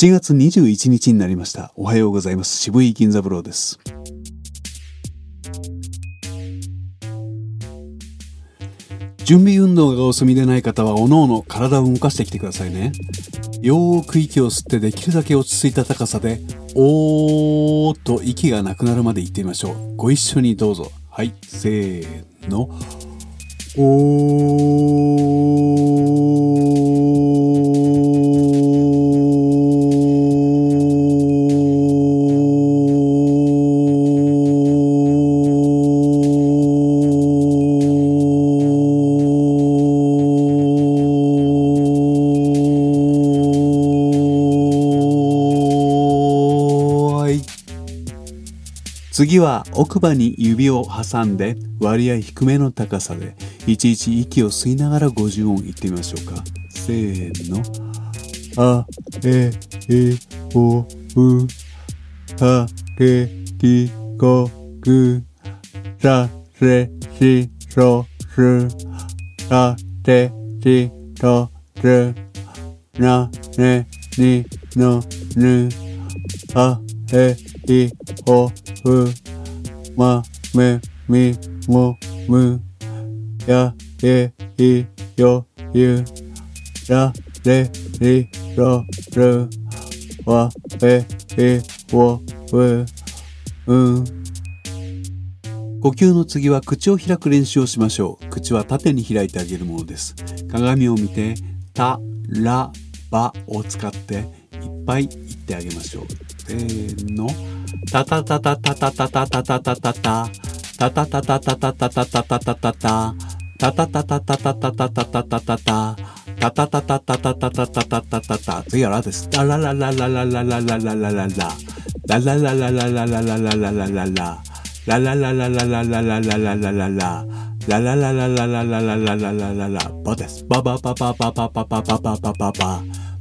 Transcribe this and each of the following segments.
7月21日になりました。おはようございます。渋井銀三郎です。準備運動がお済みでない方は、おのおの体を動かしてきてくださいね。よーく息を吸ってできるだけ落ち着いた高さで、おーっと息がなくなるまで言ってみましょう。ご一緒にどうぞ。はい、せーの。おー。次は奥歯に指を挟んで割合低めの高さでいちいち息を吸いながら50音いってみましょうか。せーの。あえいおうはけきこくさせしろすさてしろすなねにのぬあえいほふまめみもむやえいよゆらわいをううん呼吸の次は口を開く練習をしましょう。口は縦に開いてあげるものです。鏡を見て、た、ら、ばを使っていっぱい言ってあげましょう。せーの。たたたたたたたたたたたたた。たたたたたたたたたたたたた。たたたたたたたたたたたたた。たたたたたたたたたたたたた。次はラです。ラララララララララララララ。ララララララララララララララ。ララララララララララララララ。ラララララララララララララ。ボです。バババババババババババババ。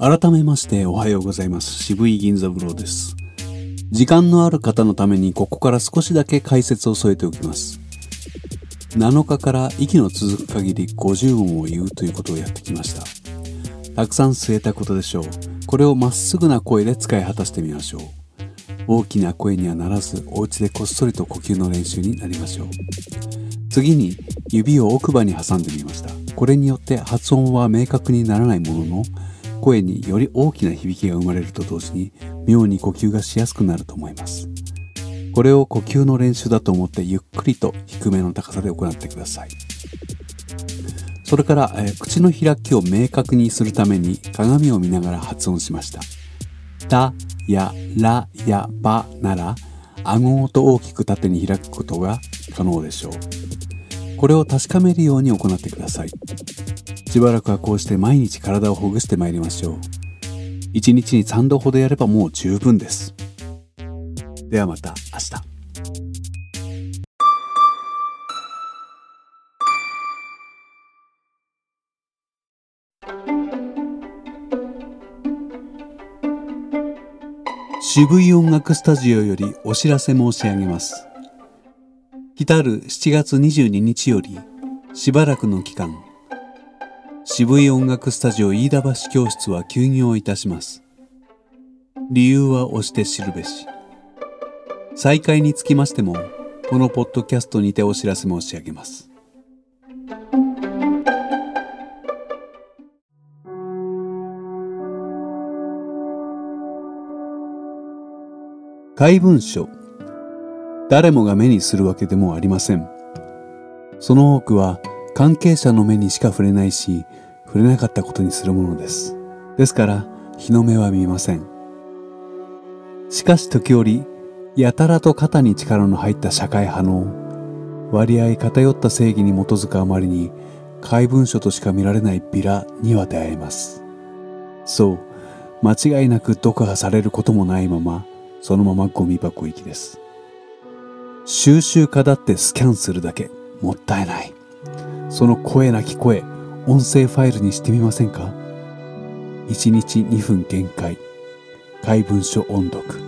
改めましておはようございます。渋い銀座ブローです。時間のある方のためにここから少しだけ解説を添えておきます。7日から息の続く限り50音を言うということをやってきました。たくさん吸えたことでしょう。これをまっすぐな声で使い果たしてみましょう。大きな声にはならずお家でこっそりと呼吸の練習になりましょう。次に指を奥歯に挟んでみました。これによって発音は明確にならないものの声により大きな響きが生まれると同時に妙に呼吸がしやすくなると思います。これを呼吸の練習だと思ってゆっくりと低めの高さで行ってください。それから、えー、口の開きを明確にするために鏡を見ながら発音しました。たやらやばなら顎ごと大きく縦に開くことが可能でしょう。これを確かめるように行ってください。しばらくはこうして毎日体をほぐしてまいりましょう。1日に3度ほどやればもう十分です。ではまた明日。渋い音楽スタジオよりお知らせ申し上げます。来たる7月22日よりしばらくの期間、渋い音楽スタジオ飯田橋教室は休業いたします。理由は押して知るべし。再開につきましても、このポッドキャストにてお知らせ申し上げます。怪文書誰もが目にするわけでもありませんその多くは関係者の目にしか触れないし触れなかったことにするものです。ですから日の目は見ません。しかし時折やたらと肩に力の入った社会派の割合偏った正義に基づくあまりに怪文書としか見られないビラには出会えます。そう間違いなく読破されることもないままそのままゴミ箱行きです。収集家だってスキャンするだけもったいない。その声なき声音声ファイルにしてみませんか？1日2分限界。怪文書音読。